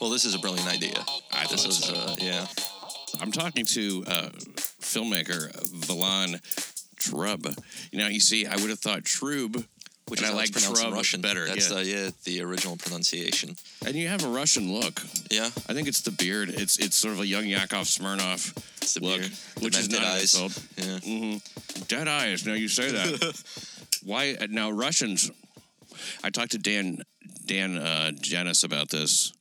Well, this is a brilliant idea. I this thought is, so. uh, yeah. I'm talking to uh, filmmaker Vilan Trub. You know, you see, I would have thought Trub, Which I like it's pronounced in Trub Russian. better. That's yeah. the yeah the original pronunciation. and you have a Russian look. Yeah. I think it's the beard. It's it's sort of a young Yakov the look, beard. which is not eyes. insult. Yeah. hmm Dead eyes. Now you say that. Why now Russians? I talked to Dan Dan uh, Janis about this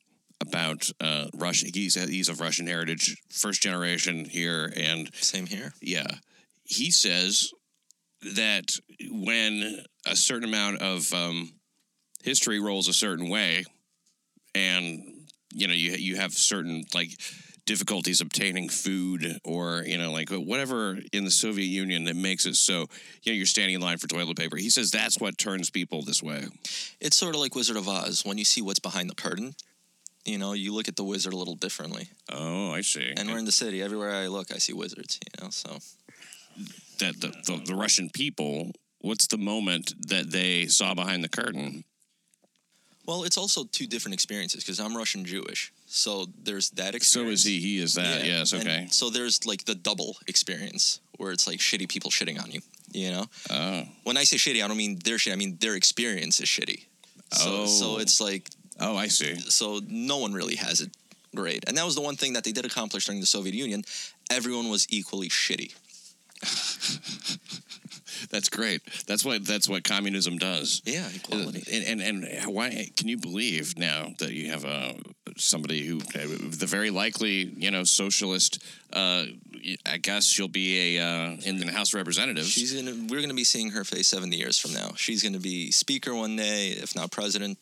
about uh, Russia. He's he's of Russian heritage, first generation here, and Same here. yeah, he says that when a certain amount of um, history rolls a certain way, and you know you you have certain like difficulties obtaining food or you know like whatever in the Soviet Union that makes it so you know you're standing in line for toilet paper. He says that's what turns people this way. It's sort of like Wizard of Oz. When you see what's behind the curtain, you know, you look at the wizard a little differently. Oh, I see. And we're in the city. Everywhere I look, I see wizards. You know, so that the, the, the Russian people. What's the moment that they saw behind the curtain? well, it's also two different experiences because I'm Russian Jewish. So there's that experience. So is he. He is that. Yes. and Okay. so there's like the double experience where it's like shitty people shitting on you. You know, Oh. when I say shitty, I don't mean their shit. I mean their experience is shitty. So, so Oh. it's like Oh, I see. so no one really has it great. And that was the one thing that they did accomplish during the Soviet Union. Everyone was equally shitty. That's great. That's what that's what communism does. Yeah, equality. And, and and why can you believe now that you have a somebody who the very likely you know socialist? Uh, I guess she'll be a uh, in the House of Representatives. She's gonna. We're gonna be seeing her face seventy years from now. She's gonna be speaker one day, if not president.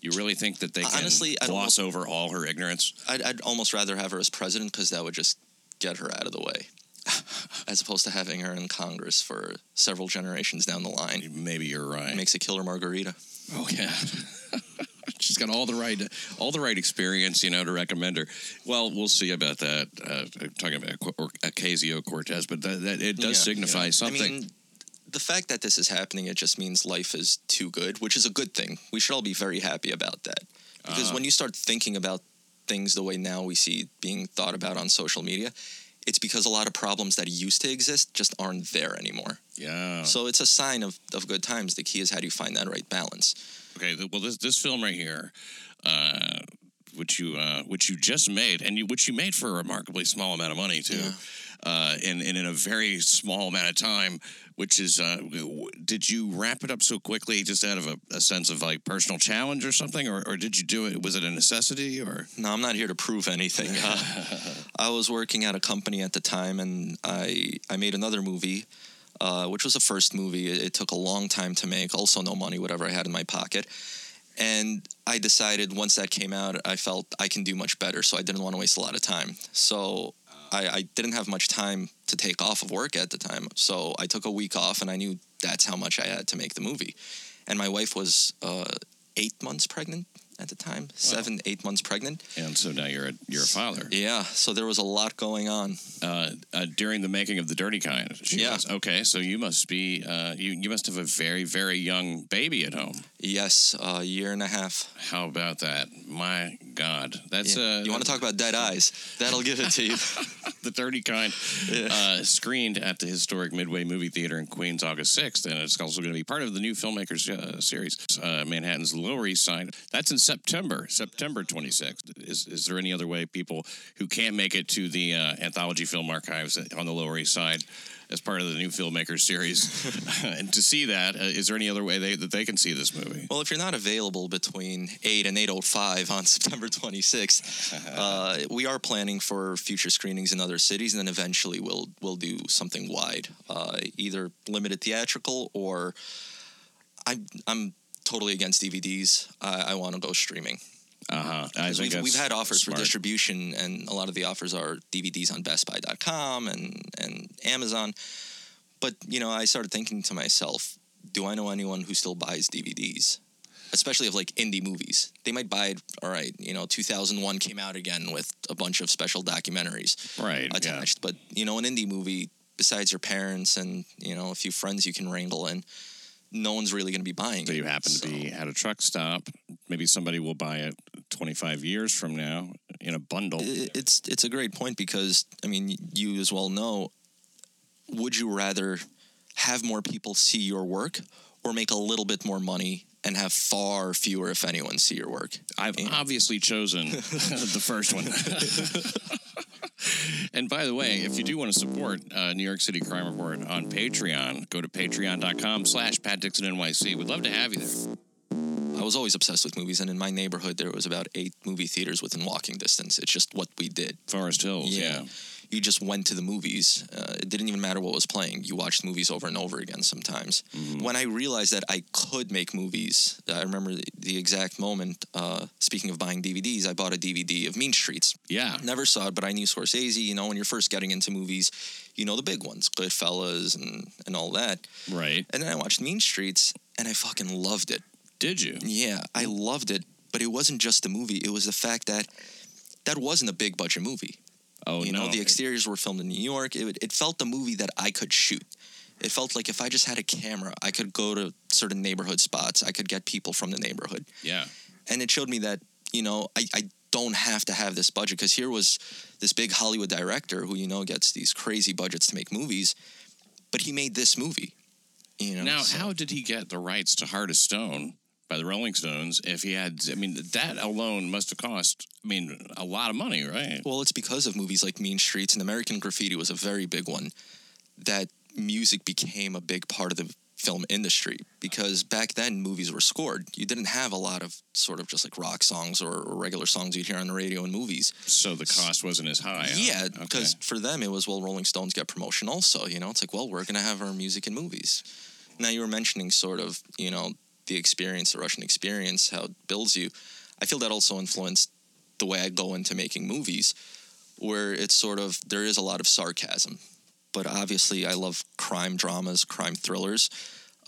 You really think that they can Honestly, gloss over all her ignorance? I'd, I'd almost rather have her as president because that would just get her out of the way, as opposed to having her in Congress for several generations down the line. Maybe you're right. Makes a killer margarita. Oh yeah. She's got all the right, all the right experience, you know, to recommend her. Well, we'll see about that. Uh, talking about Ocasio Cortez, but that, that it does Yeah, signify yeah. something. I mean, the fact that this is happening, it just means life is too good, which is a good thing. We should all be very happy about that. Because Uh. when you start thinking about things the way now we see being thought about on social media, it's because a lot of problems that used to exist just aren't there anymore. yeah. So it's a sign of, of good times. The key is how do you find that right balance? Okay, well, this this film right here, uh, which you uh, which you just made, and you, which you made for a remarkably small amount of money too, Yeah. Uh, and, and in a very small amount of time. Which is, uh, did you wrap it up so quickly, just out of a, a sense of like personal challenge or something, or, or did you do it? Was it a necessity, or No, I'm not here to prove anything. Uh, I was working at a company at the time, and I I made another movie, uh, which was the first movie. It, it took a long time to make. Also, no money, whatever I had in my pocket. And I decided once that came out, I felt I can do much better. So I didn't want to waste a lot of time. So I, I didn't have much time to take off of work at the time. So I took a week off, and I knew that's how much I had to make the movie. And my wife was uh, eight months pregnant at the time, seven, eight months pregnant. and so now you're a you're a father. Yeah, so there was a lot going on. Uh, uh, during the making of the Dirty Kind, she Yeah. was- okay, so you must be uh, you you must have a very very young baby at home. Yes, a year and a half. How about that? My God, that's Yeah. uh, you want to talk about dead eyes? That'll give it to you. the Dirty Kind, Yeah. uh, screened at the historic Midway Movie Theater in Queens, August sixth, and it's also going to be part of the new filmmakers uh, series, uh, Manhattan's Lower East Side. That's in September, September twenty sixth. Is is there any other way people who can't make it to the uh, anthology film archives on the Lower East Side? As part of the new filmmakers series, and to see that, uh, is there any other way they, that they can see this movie? well, if you're not available between 8 and 8.05 on September 26th, uh, we are planning for future screenings in other cities, and then eventually we'll, we'll do something wide, uh, either limited theatrical or I, I'm totally against DVDs. I, I want to go streaming. Uh huh. I 'Cause think we've, we've had offers smart. for distribution, and a lot of the offers are DVDs on BestBuy.com and and Amazon. But you know, I started thinking to myself, do I know anyone who still buys DVDs? Especially of like indie movies, they might buy it. All right, you know, 2001 came out again with a bunch of special documentaries right? Yeah. attached. But you know, an indie movie, besides your parents and you know a few friends you can wrangle in, no one's really going to be buying So it. you happen to So- be at a truck stop. Maybe somebody will buy it 25 years from now in a bundle. It's it's a great point because I mean you as well know. Would you rather have more people see your work or make a little bit more money and have far fewer, if anyone, see your work? I've Yeah. obviously chosen the first one. and by the way, if you do want to support uh, New York City Crime Report on Patreon, go to patreon.com slash Pat Dixon NYC. We'd love to have you there. I was always obsessed with movies, and in my neighborhood there was about eight movie theaters within walking distance. It's just what we did. Forest Hills, yeah. You just went to the movies. Uh, it didn't even matter what was playing. You watched movies over and over again sometimes. Mm-hmm. When I realized that I could make movies, I remember the, the exact moment. Uh, speaking of buying DVDs, I bought a DVD of Mean Streets. Yeah. Never saw it, but I knew Scorsese. You know, when you're first getting into movies, you know the big ones, Goodfellas and, and all that. Right. And then I watched Mean Streets, and I fucking loved it. Did you? Yeah, I loved it, but it wasn't just the movie. It was the fact that that wasn't a big budget movie. Oh, you no. know, the exteriors were filmed in New York. It, it felt the movie that I could shoot. It felt like if I just had a camera, I could go to certain neighborhood spots. I could get people from the neighborhood. Yeah. And it showed me that, you know, I, I don't have to have this budget because here was this big Hollywood director who, you know, gets these crazy budgets to make movies, but he made this movie. You know, Now, so- how did he get the rights to Heart of Stone by the Rolling Stones if he had, I mean, that alone must have cost, I mean, a lot of money, right? Well, it's because of movies like Mean Streets and American Graffiti was a very big one that music became a big part of the film industry because back then movies were scored. You didn't have a lot of sort of just like rock songs or, or regular songs you'd hear on the radio in movies. So the cost wasn't as high. Yeah, Okay. because for them it was well, Rolling Stones get promotion also. You know, it's like well, we're gonna have our music in movies. Now you were mentioning sort of you know the experience, the Russian experience, how it builds you. I feel that also influenced the way I go into making movies, where it's sort of there is a lot of sarcasm, but obviously I love crime dramas, crime thrillers.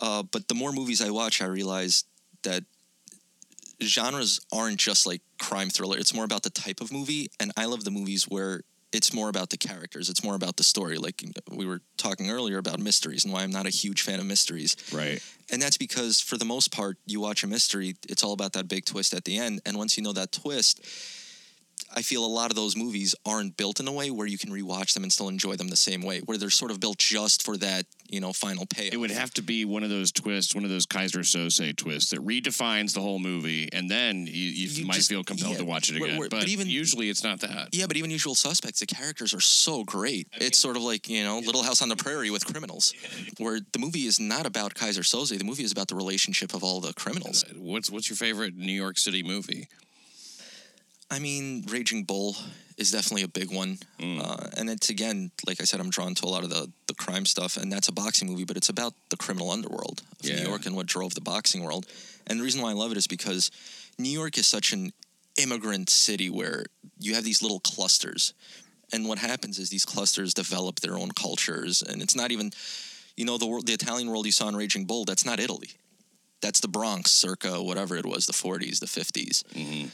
Uh, but the more movies I watch, I realize that genres aren't just like crime thriller. It's more about the type of movie, and I love the movies where it's more about the characters. It's more about the story. Like we were talking earlier about mysteries and why I'm not a huge fan of mysteries. Right. And that's because for the most part, you watch a mystery, it's all about that big twist at the end. And once you know that twist, I feel a lot of those movies aren't built in a way where you can rewatch them and still enjoy them the same way, where they're sort of built just for that, you know, final payoff. It would have to be one of those twists, one of those Keyser Soze twists that redefines the whole movie, and then you, you, You might just- feel compelled yeah. to watch it again. where- but, but even- usually it's not that. Yeah, but even Usual Suspects, the characters are so great. it's sort of like, you know, Little House on the Prairie with criminals, where the movie is not about Keyser Soze. The movie is about the relationship of all the criminals. Uh, what's what's your favorite New York City movie? I mean, Raging Bull is definitely a big one. Uh, and it's, again, like I said, I'm drawn to a lot of the, the crime stuff. And that's a boxing movie, but it's about the criminal underworld of Yeah. New York and what drove the boxing world. And the reason why I love it is because New York is such an immigrant city where you have these little clusters. And what happens is these clusters develop their own cultures. And it's not even, you know, the world, the Italian world you saw in Raging Bull, that's not Italy. That's the Bronx, circa whatever it was, the 40s, the 50s. Mm-hmm.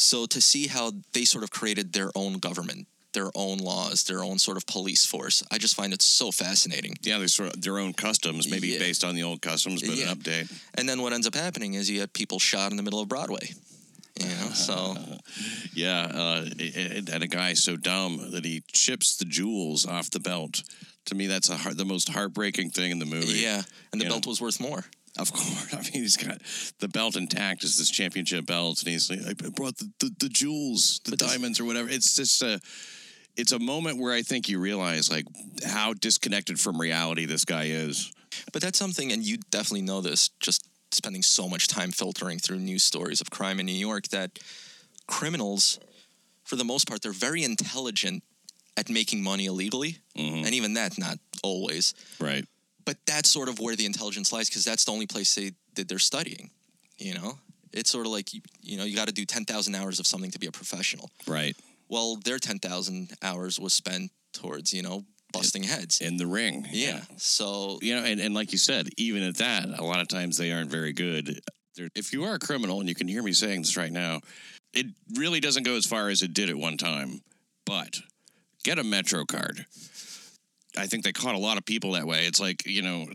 So to see how they sort of created their own government, their own laws, their own sort of police force, I just find it so fascinating. Yeah, they sort of their own customs, maybe Yeah. based on the old customs, but Yeah. an update. And then what ends up happening is you have people shot in the middle of Broadway. You know, so Yeah, uh, and and a guy so dumb that he chips the jewels off the belt. To me, that's a heart, the most heartbreaking thing in the movie. yeah, and the You belt know. was worth more. Of course. I mean, he's got the belt intact as this championship belt, and he's like, I brought the, the, the jewels, the But this- diamonds, or whatever. It's just a, it's a moment where I think you realize like how disconnected from reality this guy is. But that's something, and you definitely know this, just spending so much time filtering through news stories of crime in New York, that criminals, for the most part, they're very intelligent at making money illegally. Mm-hmm. And even that, not always. Right. But that's sort of where the intelligence lies because that's the only place they, that they're studying. You know? It's sort of like, you, you know, you got to do 10,000 hours of something to be a professional. Right. Well, their 10,000 hours was spent towards, you know, busting heads. In the ring. Yeah. So, You know, and, and like you said, even at that, a lot of times they aren't very good. They're, if you are a criminal, and you can hear me saying this right now, it really doesn't go as far as it did at one time. But get a Metro card. I think they caught a lot of people that way. It's like, you know,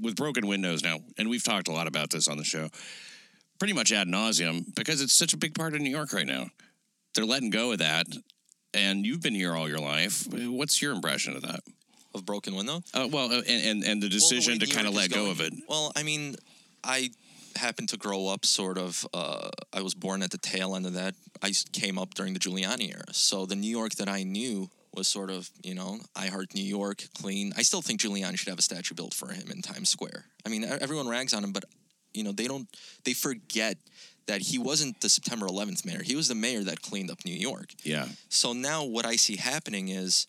with broken windows now, and we've talked a lot about this on the show. pretty much ad nauseum because it's such a big part of New York right now. They're letting go of that, and you've been here all your life. What's your impression of that? Of broken window. Uh, well, uh, and, and and the decision way to New kind of let is go of it. Well, I mean, I happened to grow up sort of. Uh, I was born at the tail end of that i came up during the Giuliani era, so the New York that I knew was sort of, you know, I heart New York, clean. I still think Giuliani should have a statue built for him in Times Square. I mean, everyone rags on him, but you know, they don't. They forget that he wasn't the September 11th mayor. He was the mayor that cleaned up New York. Yeah, So now what I see happening is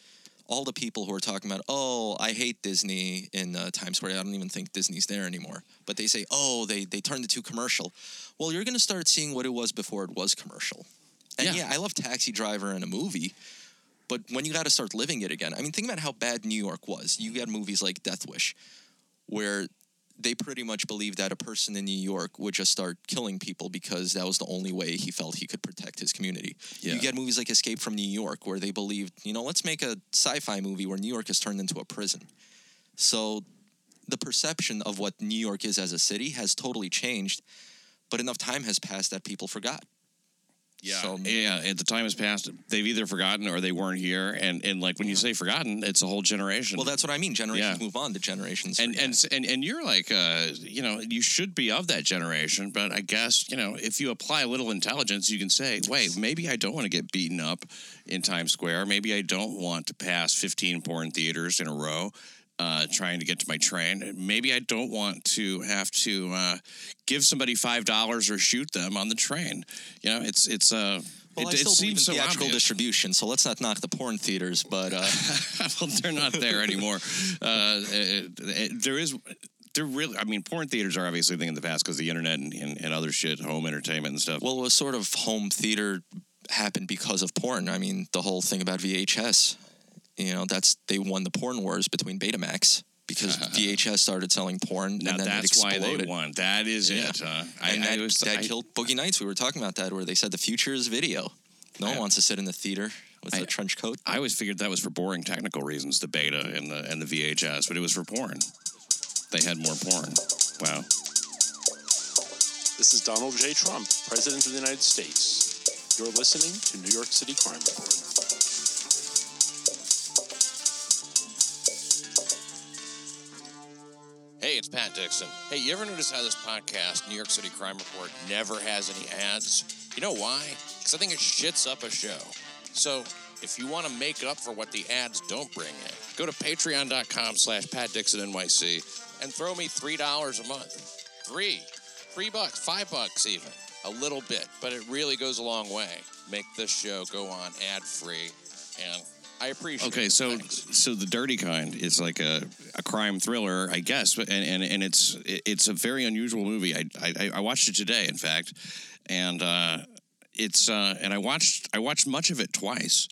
all the people who are talking about, oh, I hate Disney in uh, Times Square. I don't even think Disney's there anymore. But they say, oh, they they turned it too commercial. Well, you're going to start seeing what it was before it was commercial. And Yeah. yeah, I love Taxi Driver in a movie. But when you got to start living it again, I mean, think about how bad New York was. You got movies like Death Wish, where they pretty much believed that a person in New York would just start killing people because that was the only way he felt he could protect his community. Yeah. You get movies like Escape from New York, where they believed, you know, let's make a sci fi movie where New York is turned into a prison. So the perception of what New York is as a city has totally changed, but enough time has passed that people forgot. Yeah, So- yeah. At the time has passed, they've either forgotten or they weren't here. And and like when you say forgotten, it's a whole generation. Well, that's what I mean. Generations Yeah. move on to generations. and forget. and and and you're like uh you know you should be of that generation but i guess you know if you apply a little intelligence you can say wait maybe i don't want to get beaten up in times square maybe i don't want to pass 15 porn theaters in a row uh, trying to get to my train. Maybe I don't want to have to uh, give somebody five dollars or shoot them on the train. You know, it's it's uh, well, it, I still in seems so theatrical distribution, so let's not knock the porn theaters. But uh, well, they're not there anymore. Uh, it- it- there is. They're really. I mean, porn theaters are obviously a thing in the past because the internet and, and, and other shit, home entertainment and stuff. well, it was sort of home theater happened because of porn. I mean, the whole thing about VHS, you know, that's they won the porn wars between Betamax because VHS started selling porn now and then it that's why exploded. they won. That is Yeah. it. Huh? and that, was- that I- killed Boogie Nights. We were talking about that, where they said the future is video. No one wants to sit in the theater with I- a trench coat. I always figured that was for boring technical reasons, the beta and the and the VHS, but it was for porn. They had more porn. Wow. This is Donald J. Trump, President of the United States. You're listening to New York City Crime Report. Dixon. Hey, you ever notice how this podcast, New York City Crime Report, never has any ads? You know why? Because I think it shits up a show. So, if you want to make up for what the ads don't bring in, go to patreon.com slash Pat Dixon NYC and throw me $3 a month. Three. Three bucks, five bucks even. A little bit, but it really goes a long way. Make this show go on ad free, and I appreciate Okay, it. so Thanks. so the Dirty Kind is like a, a crime thriller, I guess, but- and and, and it's it's a very unusual movie. I, I I watched it today, in fact, and uh, it's uh, and I watched I watched much of it twice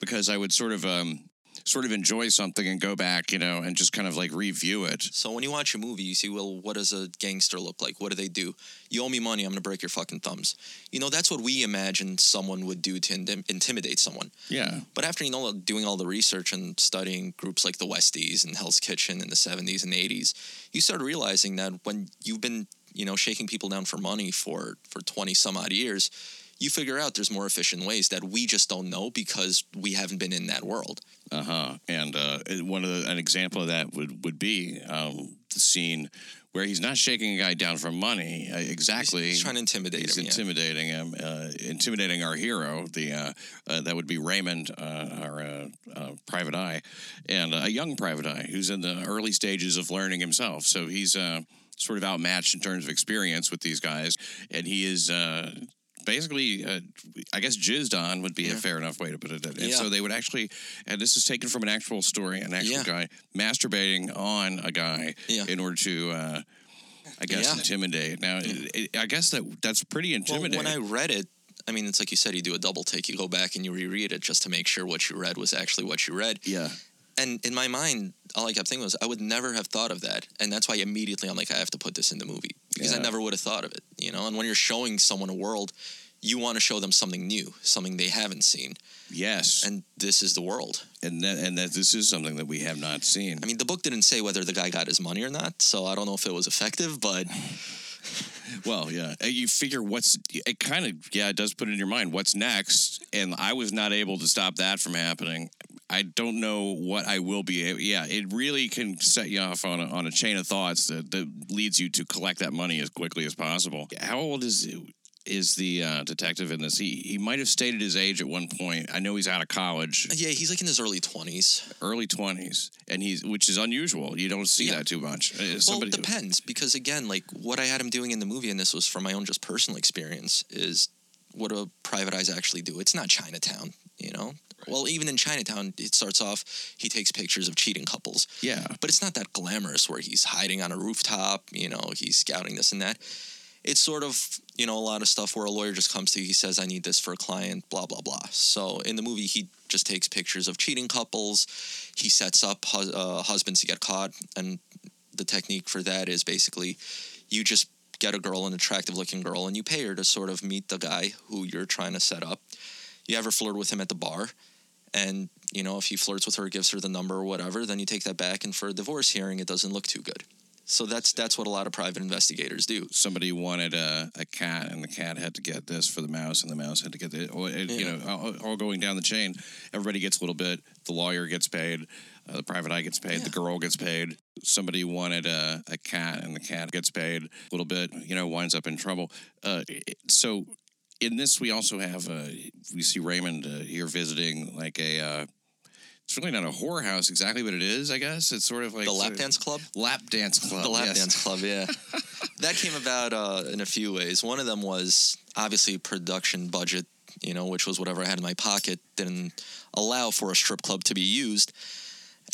because I would sort of um, sort of enjoy something and go back, you know, and just kind of like review it. So when you watch a movie, you see, well, what does a gangster look like? What do they do? You owe me money, I'm going to break your fucking thumbs. You know, that's what we imagine someone would do to intim- intimidate someone. Yeah, But after, you know, doing all the research and studying groups like the Westies and Hell's Kitchen in the 70s and 80s, you start realizing that when you've been, you know, shaking people down for money for, for 20 some odd years, you figure out there's more efficient ways that we just don't know because we haven't been in that world. uh huh. And uh, one of the, an example of that would would be um, the scene where he's not shaking a guy down for money. Uh, exactly, He's trying to intimidate He's him. yeah. intimidating him, uh, intimidating our hero. The uh, uh, that would be Raymond, uh, our uh, uh, private eye, and a young private eye who's in the early stages of learning himself. So he's uh, sort of outmatched in terms of experience with these guys, and he is. Basically, uh, I guess jizzed on would be a fair enough way to put it. And Yeah. so they would actually, and this is taken from an actual story, an actual Yeah. guy masturbating on a guy Yeah. in order to, uh, I guess, Yeah. intimidate. Now, it, it, I guess that that's pretty Well, intimidating. when I read it, I mean, it's like you said, you do a double take. You go back and you reread it just to make sure what you read was actually what you read. yeah. And in my mind, all I kept thinking was, I would never have thought of that. And that's why immediately I'm like, I have to put this in the movie because I never would have thought of it, you know? And when you're showing someone a world, you want to show them something new, something they haven't seen. Yes, and And this is the world. and that, and that this is something that we have not seen. I mean, the book didn't say whether the guy got his money or not, so I don't know if it was effective, but Well, yeah, Uh, you figure what's it kind of yeah, it does put it in your mind what's next, and I was not able to stop that from happening. I don't know what I will be. Yeah, it really can set you off on a, on a chain of thoughts that, that leads you to collect that money as quickly as possible. How old is is the uh, detective in this? He he might have stated his age at one point. I know he's out of college, Yeah, he's like in his early twenties. early twenties, and he's which is unusual. You don't see Yeah. that too much. Uh, Well, it depends because again, like what I had him doing in the movie, and this was from my own just personal experience, is what do private eyes actually do? It's not Chinatown, you know. Well, even in Chinatown, it starts off he takes pictures of cheating couples, yeah, but it's not that glamorous where he's hiding on a rooftop, you know, he's scouting this and that. It's sort of, you know, a lot of stuff where a lawyer just comes to you, he says, I need this for a client, blah, blah, blah. So in the movie, he just takes pictures of cheating couples. He sets up hus- uh, husbands to get caught. And the technique for that is basically you just get a girl, an attractive looking girl, and you pay her to sort of meet the guy who you're trying to set up. You ever flirt with him at the bar, and you know if he flirts with her, gives her the number or whatever, then you take that back, and for a divorce hearing, it doesn't look too good. So that's that's what a lot of private investigators do. somebody wanted a, a cat and the cat had to get this for the mouse and the mouse had to get the or, it, you know all, all going down the chain. Everybody gets a little bit. The lawyer gets paid. Uh, the private eye gets paid. The girl gets paid. Somebody wanted a, a cat and the cat gets paid a little bit you know winds up in trouble. Uh, so in this we also have uh, we see raymond uh, here visiting like a uh, it's really not a whorehouse exactly what it is i guess it's sort of like The lap dance club. lap dance club The lap yes. dance club, yeah. that came about uh, in a few ways. One of them was obviously production budget, you know, which was whatever I had in my pocket didn't allow for a strip club to be used.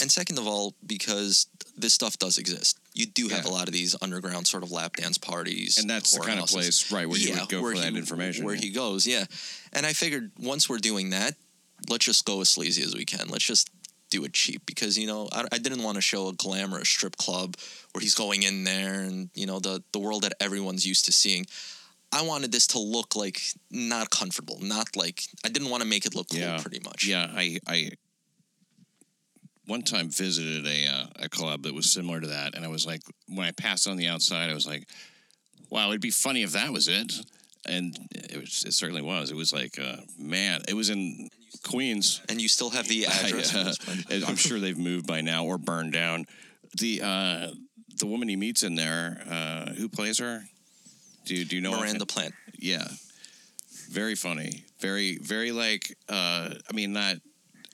And second of all, because this stuff does exist. You do have Yeah. a lot of these underground sort of lap dance parties. And that's the kind of place, right, where you would go for that he- information. Where yeah. he goes, yeah. And I figured once we're doing that, let's just go as sleazy as we can. Let's just do it cheap because you know I, I didn't want to show a glamorous strip club where he's going in there and you know the the world that everyone's used to seeing. I wanted this to look like not comfortable, not like I didn't want to make it look cool. Yeah. Pretty much. Yeah, I I one time visited a uh, a club that was similar to that, and I was like, when I passed on the outside, I was like, wow, it'd be funny if that was it, and it was it certainly was. It was like, uh, man, it was in Queens. And you still have the address. I, uh, this one. and I'm sure they've moved by now or burned down. The uh, the woman he meets in there, uh, who plays her? Do you, do you know Miranda? Plant. Yeah. Very funny. Very, very like, uh, I mean, not,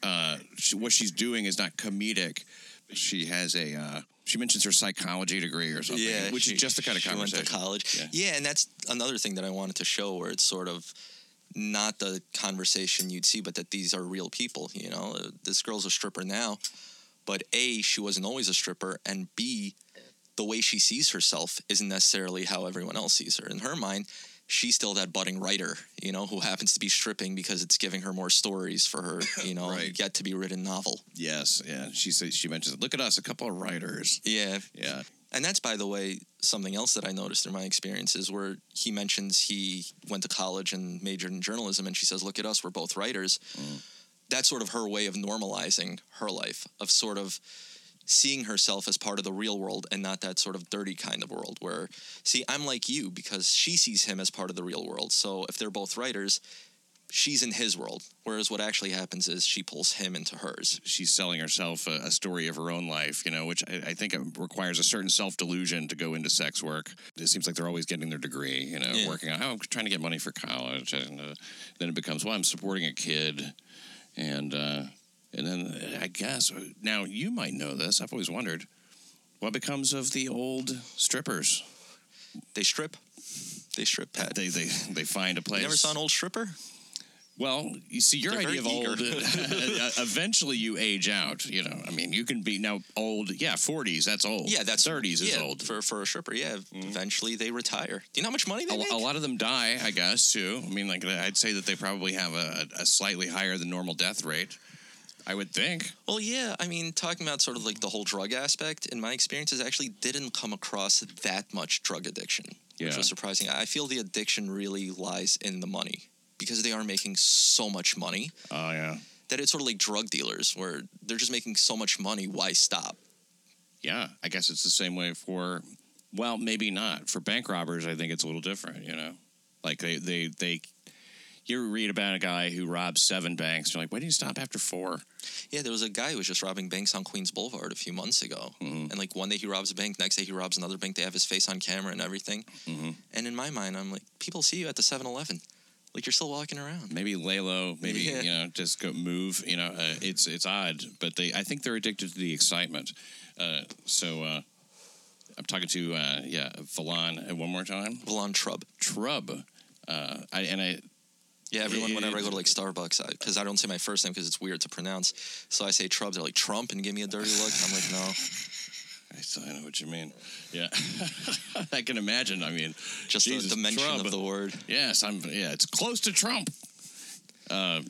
uh, she, what she's doing is not comedic. She has a, uh, she mentions her psychology degree or something, Yeah, which she- is just the kind of she conversation. Went to college. Yeah. Yeah. and that's another thing that I wanted to show, where it's sort of not the conversation you'd see, but that these are real people. You know, Uh, this girl's a stripper now, but a she wasn't always a stripper, and b the way she sees herself isn't necessarily how everyone else sees her. In her mind. She's still that budding writer, you know, who happens to be stripping because it's giving her more stories for her, you know, Right. yet to be written novel. Yes. Yeah. She says, she mentions, look at us, a couple of writers. Yeah, Yeah. And that's, by the way, something else that I noticed in my experiences where he mentions he went to college and majored in journalism, and she says, Look at us, we're both writers. Mm. That's sort of her way of normalizing her life, of sort of seeing herself as part of the real world and not that sort of dirty kind of world where, see, I'm like you because she sees him as part of the real world. So if they're both writers, she's in his world. Whereas what actually happens is she pulls him into hers. She's selling herself a, a story of her own life, you know, which I, I think it requires a certain self delusion to go into sex work. It seems like they're always getting their degree, you know, Yeah. working on, oh, I'm trying to get money for college. And uh, then it becomes, well, I'm supporting a kid. And, uh, and then uh, I guess, now you might know this. I've always wondered what becomes of the old strippers? They strip. They strip, Pat. They, they, they find a place. You never saw an old stripper? Well, you see, your They're idea of very old, eventually you age out. You know, I mean, you can be now old. Yeah, forties. That's old. Yeah, that's thirties is old. for for a stripper. Yeah, eventually they retire. Do you know how much money they A, make? a lot of them die, I guess, too. I mean, like I'd say that they probably have a, a slightly higher than normal death rate. I would think. Well, yeah. I mean, talking about sort of like the whole drug aspect, in my experiences, actually didn't come across that much drug addiction, yeah. which was surprising. I feel the addiction really lies in the money because they are making so much money Oh yeah, that it's sort of like drug dealers where they're just making so much money. Why stop? yeah. I guess it's the same way for Well, maybe not. For bank robbers, I think it's a little different, you know? Like they, they, they, you read about a guy who robs seven banks. You're like, why didn't you stop after four? Yeah, there was a guy who was just robbing banks on Queens Boulevard a few months ago. And like one day he robs a bank, next day he robs another bank. They have his face on camera and everything. And in my mind, I'm like, people see you at the 7 Eleven. Like you're still walking around. Maybe lay low. Maybe Yeah. you know, just go move. You know, uh, it's it's odd, but they. I think they're addicted to the excitement. Uh, so uh, I'm talking to uh, yeah, Vilan uh, one more time. Vilan Trub. Trub. Uh, I and I Yeah, everyone, It- whenever I go to like Starbucks, because I, don't say my first name because it's weird to pronounce. So I say Trub. They're like Trump and give me a dirty look. I'm like, no, I still- I know what you mean. Yeah, I can imagine. I mean, just Jesus, the, the mention Trub. of the word. Yes, I'm. Yeah, it's close to Trump. Uh,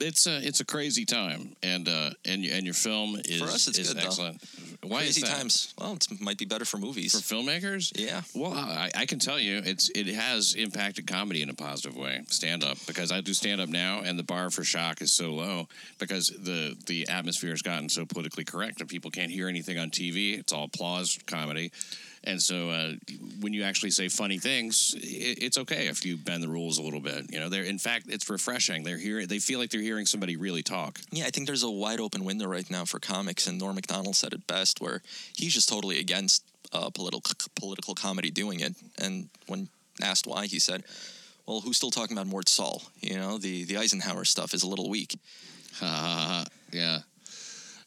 it's a it's a crazy time, and uh, and and your film is For us, it's is good, though. excellent. Why Crazy is that? times. Well, it might be better for movies. for filmmakers? Yeah. Well, I, I can tell you, it's it has impacted comedy in a positive way. Stand up because I do stand up now, and the bar for shock is so low because the the atmosphere has gotten so politically correct, and people can't hear anything on TV. It's all applause comedy. And so, uh, when you actually say funny things, it, it's okay if you bend the rules a little bit. You know, they're in fact, it's refreshing. They're hearing, they feel like they're hearing somebody really talk. Yeah, I think there's a wide open window right now for comics, and Norm Macdonald said it best, where he's just totally against uh, political political comedy doing it. And when asked why, he said, "Well, who's still talking about Mort Sahl? You know, the the Eisenhower stuff is a little weak." Yeah.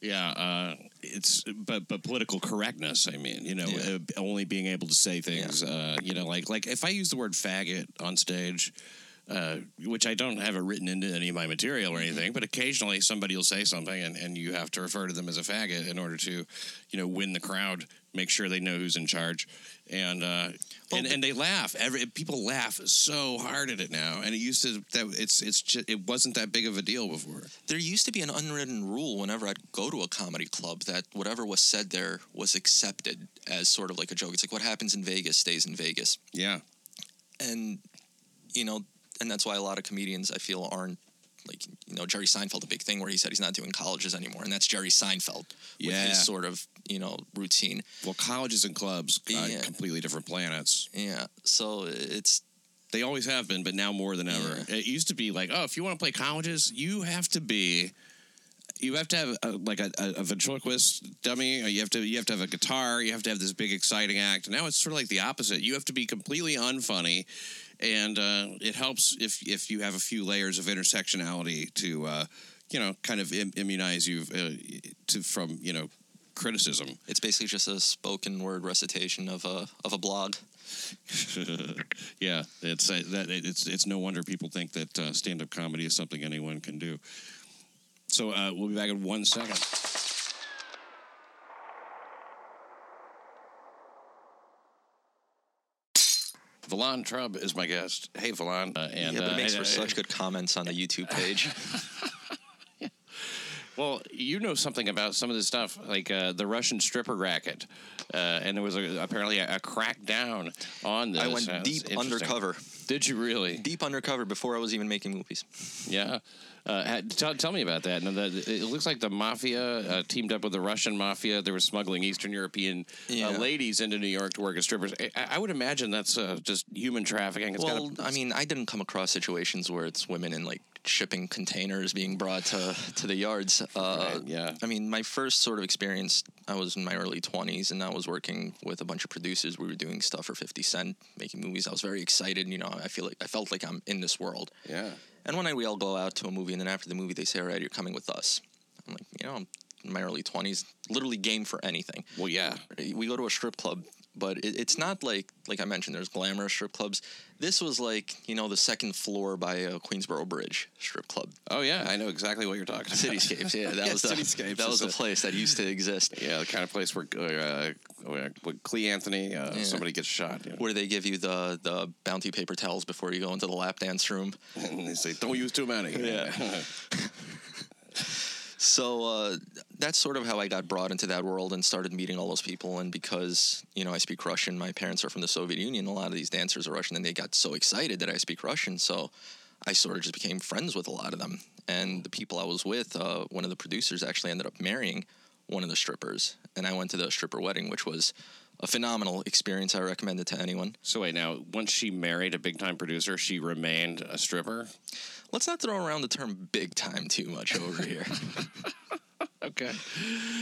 Yeah, uh, it's but but political correctness. I mean, you know, Yeah. uh, only being able to say things. Uh, you know, like like if I use the word faggot on stage, uh, which I don't have it written into any of my material or anything, but occasionally somebody will say something, and, and you have to refer to them as a faggot in order to, you know, win the crowd, make sure they know who's in charge, and uh, Well, and, and they laugh. Every people laugh so hard at it now, and it used to that it's it's just, it wasn't that big of a deal before. There used to be an unwritten rule whenever I'd go to a comedy club that whatever was said there was accepted as sort of like a joke. It's like what happens in Vegas stays in Vegas. Yeah. and you know, and that's why a lot of comedians I feel aren't like you know Jerry Seinfeld a big thing where he said he's not doing colleges anymore, and that's Jerry Seinfeld with Yeah. his sort of you know routine. Well, colleges and clubs, uh, Yeah. completely different planets. Yeah, so it's They always have been, but now more than ever. Yeah. It used to be like, oh, if you want to play colleges, you have to be. You have to have a, like a, a, ventriloquist dummy. Or you have to you have to have a guitar. You have to have this big exciting act. Now it's sort of like the opposite. You have to be completely unfunny, and uh, it helps if if you have a few layers of intersectionality to uh, you know kind of Im- immunize you uh, to from you know criticism. it's basically just a spoken word recitation of a of a blog. yeah, it's uh, that it's it's no wonder people think that uh, stand up comedy is something anyone can do. So uh, we'll be back in one second. Vilan Trub is my guest. Hey, Vilan, uh, and yeah, uh, it makes I- for such good comments on the YouTube page. Well, you know something about some of this stuff, like uh, the Russian stripper racket, uh, and there was a, apparently a, a crackdown on this. I went Uh, deep undercover, Did you really? deep undercover before I was even making movies. Yeah. Uh, tell, tell me about that. And the, it looks like the mafia uh, teamed up with the Russian mafia. They were smuggling Eastern European Yeah. uh, ladies into New York to work as strippers. I, I would imagine that's uh, just human trafficking. It's well, gotta, I mean, I didn't come across situations where it's women in like shipping containers being brought to to the yards. Uh, Right, yeah. I mean, my first sort of experience, I was in my early twenties, and I was working with a bunch of producers. We were doing stuff for Fifty Cent, making movies. I was very excited. You know, I feel like I felt like I'm in this world. yeah. And one night we all go out to a movie, and then after the movie, they say, "All right, you're coming with us." I'm like, you know, I'm in my early twenties, literally game for anything Well, yeah. we go to a strip club, but it, it's not like like I mentioned. There's glamorous strip clubs. This was like you know the second floor by a Queensboro Bridge strip club. Oh, yeah. I know exactly what you're talking about. Cityscapes, yeah, that Yeah, was the Cityscapes that was the a- place that used to exist, Yeah, the kind of place where uh, where with Clee Anthony, uh, Yeah. somebody gets shot. You know? where they give you the the bounty paper towels before you go into the lap dance room. And they say, don't use too many. Yeah. So uh, that's sort of how I got brought into that world and started meeting all those people. And because you know I speak Russian, my parents are from the Soviet Union. A lot of these dancers are Russian, and they got so excited that I speak Russian. So I sort of just became friends with a lot of them. And the people I was with, uh, one of the producers actually ended up marrying one of the strippers, and I went to the stripper wedding, which was a phenomenal experience. I recommend it to anyone. So wait, now once she married a big time producer, she remained a stripper. Let's not throw around the term "big time" too much over here. Okay.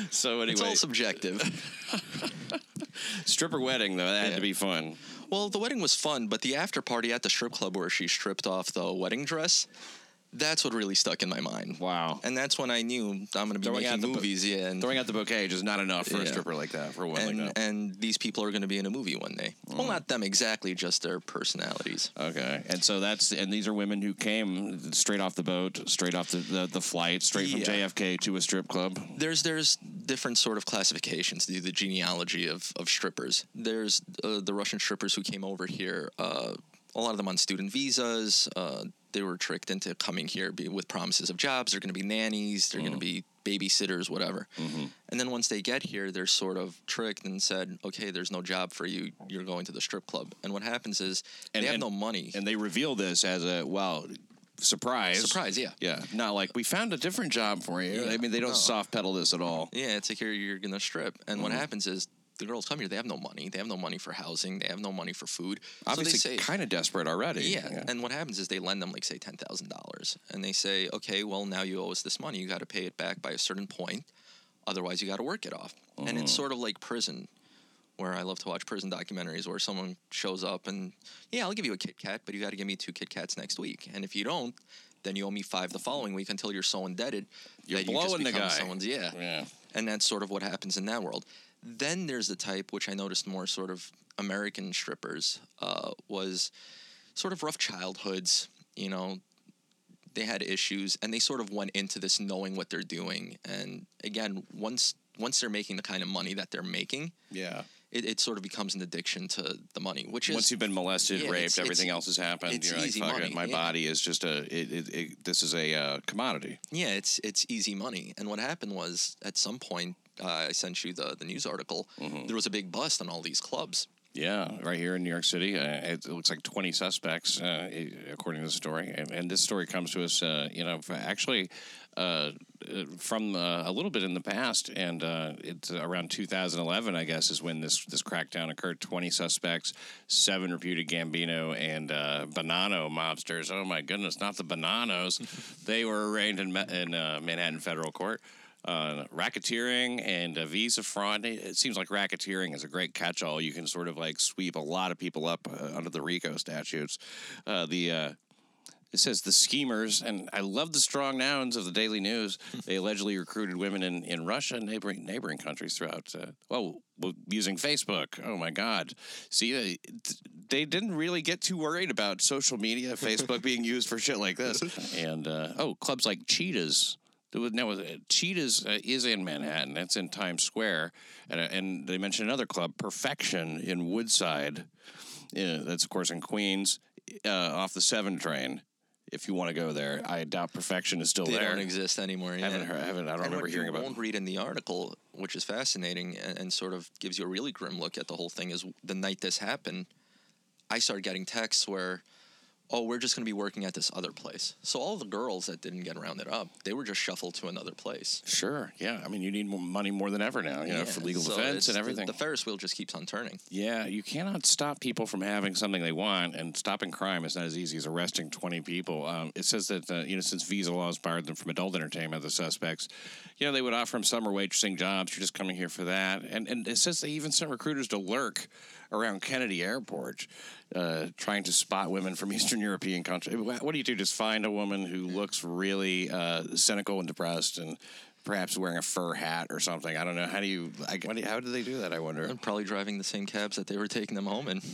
So anyway, it's all subjective. stripper wedding though that had to be fun. Well, the wedding was fun, but the after party at the strip club where she stripped off the wedding dress, that's what really stuck in my mind. Wow. And that's when I knew I'm going to be Throwing out making movies, yeah. And, Throwing out the bouquet is not enough for a stripper like that for a woman and, like that. and these people are going to be in a movie one day. Mm. Well, not them exactly, just their personalities. Okay, and so that's and these are women who came straight off the boat, straight off the the, the flight, straight from Yeah. JFK to a strip club. There's there's different sort of classifications to the genealogy of, of strippers. There's uh, the Russian strippers who came over here. Uh, a lot of them on student visas. Uh, they were tricked into coming here be, with promises of jobs. They're going to be nannies. They're going to mm. be babysitters, whatever. Mm-hmm. And then once they get here, they're sort of tricked and said, "Okay, there's no job for you. You're going to the strip club." And what happens is And- they have and- no money. And they reveal this as a well surprise. Surprise, yeah. Yeah, not like we found a different job for you. Yeah, I mean, they don't no. soft pedal this at all. Yeah, it's like here you're gonna strip, and what mm. happens is the girls come here. They have no money. They have no money for housing. They have no money for food. Obviously, so kind of desperate already. yeah. And what happens is they lend them like say ten thousand dollars, and they say, okay, well now you owe us this money. You got to pay it back by a certain point, otherwise you got to work it off. And it's mm. sort of like prison. Where I love to watch prison documentaries where someone shows up and, yeah, I'll give you a Kit Kat, but you got to give me two Kit Kats next week. And if you don't, then you owe me five the following week until you're so indebted You're that you just blowing the become guy. someone's yeah. yeah. And that's sort of what happens in that world. Then there's the type which I noticed more sort of American strippers uh, was sort of rough childhoods. You know, they had issues, and they sort of went into this knowing what they're doing. And again, once once they're making the kind of money that they're making, Yeah. it, it sort of becomes an addiction to the money, which is Once you've been molested, Yeah, raped, it's- everything it's- else has happened. it's You're like, fuck it, money, my yeah. body is just a. It, it, it, this is a uh, commodity. Yeah, it's it's easy money. And what happened was at some point, uh, I sent you the the news article. Mm-hmm. There was a big bust on all these clubs. Yeah, right here in New York City, uh, it, looks like 20 suspects, uh, according to the story. And, and this story comes to us, uh, you know, actually uh, uh, from uh, a little bit in the past, and uh, it's around 2011, I guess, is when this this crackdown occurred. 20 suspects, seven reputed Gambino and uh, Bonanno mobsters. Oh my goodness, not the Bonannos. they were arraigned in, in uh, Manhattan federal court uh, racketeering and uh, visa fraud. It seems like racketeering is a great catch-all. You can sort of like sweep a lot of people up uh, under the RICO statutes. Uh, the uh, it says the schemers, and I love the strong nouns of the Daily News. They allegedly recruited women in, in Russia and neighboring neighboring countries throughout. Uh, oh, well, using Facebook. Oh my God! See, they, they didn't really get too worried about social media, Facebook being used for shit like this. And uh, oh, clubs like Cheetahs. There was- Now, uh, Cheetahs uh, is in Manhattan. That's in Times Square, and, uh, and they mentioned another club, Perfection, in Woodside. Yeah, that's of course in Queens, uh, off the Seven train. If you want to go there, I doubt Perfection is still They there. don't exist anymore. Yeah. Haven't heard, haven't, I don't and remember what hearing you about. won't read in the article, which is fascinating and, and sort of gives you a really grim look at the whole thing, is the night this happened, I started getting texts where, oh, we're just going to be working at this other place. So all the girls that didn't get rounded up, they were just shuffled to another place. Sure, yeah. I mean, you need more money more than ever now, you know, for legal so defense and the- everything. The, Ferris wheel just keeps on turning. Yeah, you cannot stop people from having something they want, and stopping crime is not as easy as arresting 20 people. Um, it says that, uh, you know, since visa laws barred them from adult entertainment, the suspects, you know, they would offer them summer waitressing jobs. You're just coming here for that. And, and it says they even sent recruiters to lurk around Kennedy Airport, uh, trying to spot women from Eastern European countries. What what do you do? Just find a woman who looks really uh, cynical and depressed and perhaps wearing a fur hat or something. I don't know. How do you, I, what do you- how do they do that, I wonder? And probably driving the same cabs that they were taking them home in.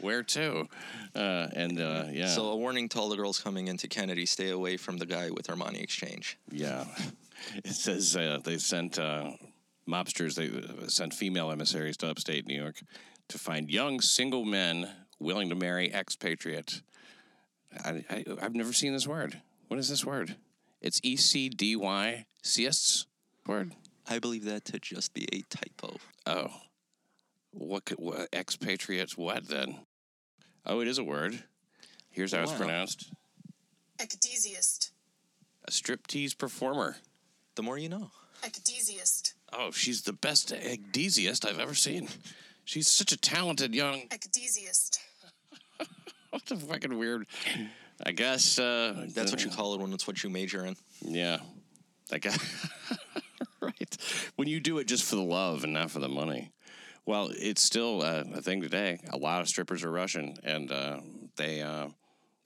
Where to? Uh, and uh, yeah, So a warning to all the girls coming into Kennedy: stay away from the guy with Armani Exchange. yeah. It says uh, they sent uh, mobsters. They uh, sent female emissaries to upstate New York to find young single men willing to marry expatriate. I, I, I've never seen this word. What is this word? It's E C D Y cis word. I believe that to just be a typo. Oh, what, could, what expatriates? What then? Oh, it is a word. Here's how it's Wow. pronounced: Ecdysiast. a striptease performer. The more you know. Ecdysiast. Oh, she's the best ecdysiast I've ever seen. She's such a talented young. Ecdysiast. What a fucking weird. I guess uh, That's what you call it when it's what you major in. Yeah, I guess. right. When you do it just for the love and not for the money. Well, it's still uh, a thing today. A lot of strippers are Russian, and uh, they uh,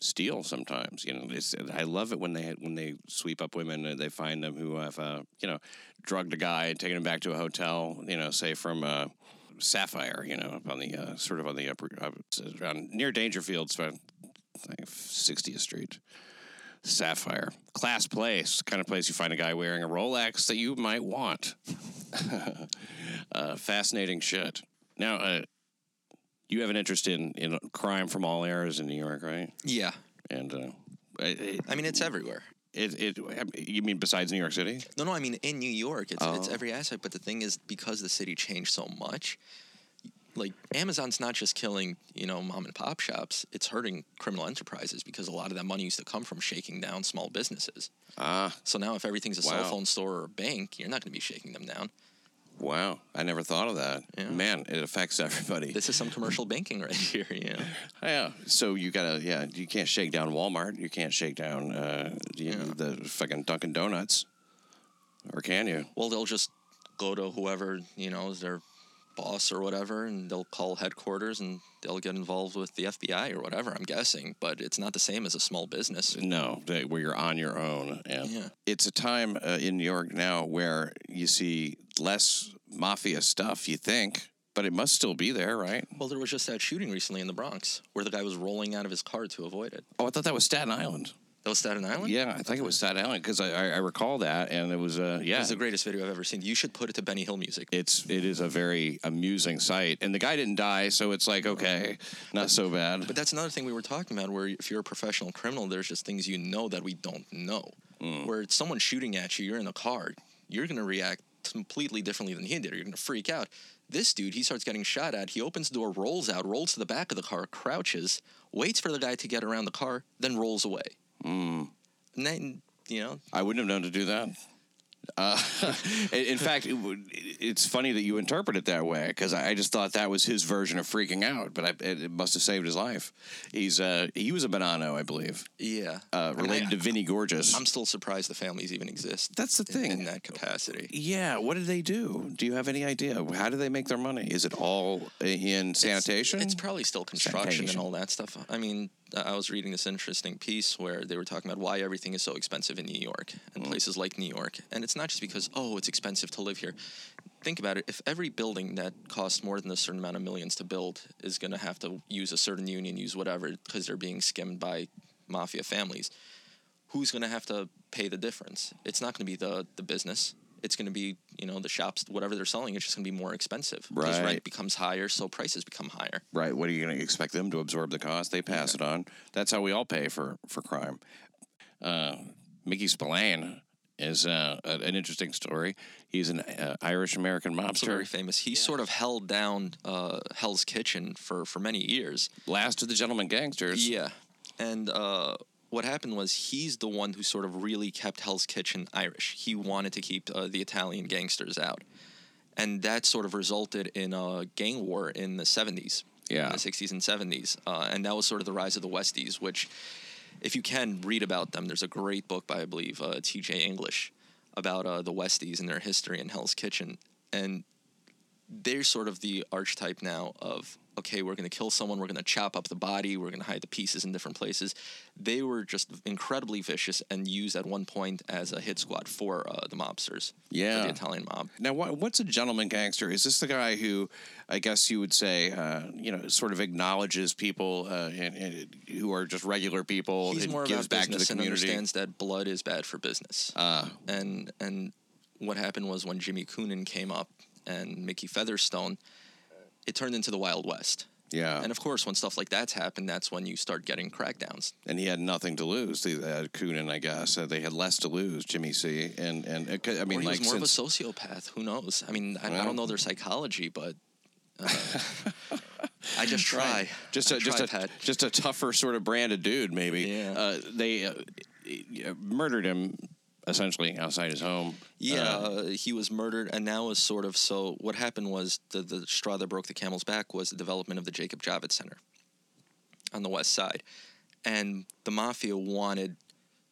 steal sometimes. You know, it's, I love it when they when they sweep up women and they find them who have uh, you know drugged a guy and taken him back to a hotel. You know, say from uh, Sapphire. You know, up on the uh, sort of on the upper up, around near Dangerfield, so I 60th Street. Sapphire, class place, kind of place you find a guy wearing a Rolex that you might want. uh, fascinating shit. Now, uh, you have an interest in, in crime from all eras in New York, right? Yeah. And uh, I mean, it's everywhere. It, it, you mean besides New York City? No, no, I mean in New York, it's it's Oh. every aspect. But the thing is, because the city changed so much, like Amazon's not just killing you know mom and pop shops; it's hurting criminal enterprises because a lot of that money used to come from shaking down small businesses. Ah, So now, if everything's a Wow. cell phone store or a bank, you're not going to be shaking them down. Wow. I never thought of that. Yeah. Man, it affects everybody. This is some commercial banking right here. Know, Yeah. So you gotta, yeah, you can't shake down Walmart. You can't shake down uh, you know, the fucking Dunkin' Donuts. Or can you? well, they'll just go to whoever you know is their boss or whatever, and they'll call headquarters and they'll get involved with the FBI or whatever. I'm guessing, but it's not the same as a small business. No, they- where you're on your own. And Yeah. it's a time uh, in New York now where you see less mafia stuff, you think, but it must still be there, right? Well, there was just that shooting recently in the Bronx where the guy was rolling out of his car to avoid it. Oh, I thought that was Staten Island. That was Staten Island? Yeah, I think it was Staten Island because I, I, I recall that, and it was uh, yeah. It's the greatest video I've ever seen. You should put it to Benny Hill music. it's it is a very amusing sight, and the guy didn't die, so it's like okay, not so bad. But that's another thing we were talking about where if you're a professional criminal, there's just things you know that we don't know. Mm. Where it's someone shooting at you, you're in a car, you're going to react completely differently than he did. You're going to freak out. This dude, he starts getting shot at. He opens the door, rolls out, rolls to the back of the car, crouches, waits for the guy to get around the car, then rolls away. Mm. And then, you know, I wouldn't have known to do that. Uh, in in fact, it, would- it's funny that you interpret it that way because I I just thought that was his version of freaking out, but I, it, it must have saved his life. He's uh, he was a Bonanno, I believe, yeah. uh, I mean, related I- to Vinnie Gorgeous. I'm still surprised the families even exist. That's the thing. in that capacity. yeah, what did they do? Do you have any idea? How do they make their money? Is it all in sanitation? It's, it's probably still construction Sanitation. and all that stuff. I mean, I I was reading this interesting piece where they were talking about why everything is so expensive in New York and places like New York. And it's not just because, oh, it's expensive to live here. Think about it. If every building that costs more than a certain amount of millions to build is going to have to use a certain union, use whatever, because they're being skimmed by mafia families, who's going to have to pay the difference? It's not going to be the, the business. It's going to be, you know, the shops, whatever they're selling, it's just going to be more expensive. Because Right. rent becomes higher, so prices become higher. Right. What are you going to expect them to absorb the cost? They pass it on. That's how we all pay for for crime. Uh, Mickey Spillane is uh, an interesting story. He's an uh, Irish American also very mobster. famous. He sort of held down uh, Hell's Kitchen for, for many years. Last of the gentlemen gangsters. Yeah. And uh, what happened was he's the one who sort of really kept Hell's Kitchen Irish. He wanted to keep uh, the Italian gangsters out. And that sort of resulted in a gang war in the 70s, Yeah. in the 60s and 70s. Uh, and that was sort of the rise of the Westies, which, if you can read about them, there's a great book by, I believe, uh, T.J. English about uh, the Westies and their history in Hell's Kitchen. And they're sort of the archetype now of okay, we're going to kill someone, we're going to chop up the body, we're going to hide the pieces in different places. They were just incredibly vicious and used at one point as a hit squad for uh, the mobsters, Yeah. the Italian mob. Now, what, what's a gentleman gangster? Is this the guy who, I guess you would say, uh, you know, sort of acknowledges people uh, and, and who are just regular people He's and more gives back to the business and community? understands that blood is bad for business. Uh, and and what happened was when Jimmy Coonan came up and Mickey Featherstone, it turned into the Wild West. yeah. And of course, when stuff like that's happened, that's when you start getting crackdowns. and he had nothing to lose. The uh, Coonan, I guess, uh, they had less to lose. Jimmy C. And and I mean, or he like more since, of a sociopath. Who knows? I mean, I, I don't know their psychology, but uh, I just try. just I a just try, a Pat. just a tougher sort of branded dude, maybe. Yeah. Uh, they uh, murdered him essentially outside his home. Yeah, Uh, uh, he was murdered, and now is sort of so. What happened was the the straw that broke the camel's back was the development of the Jacob Javits Center on the west side, and the mafia wanted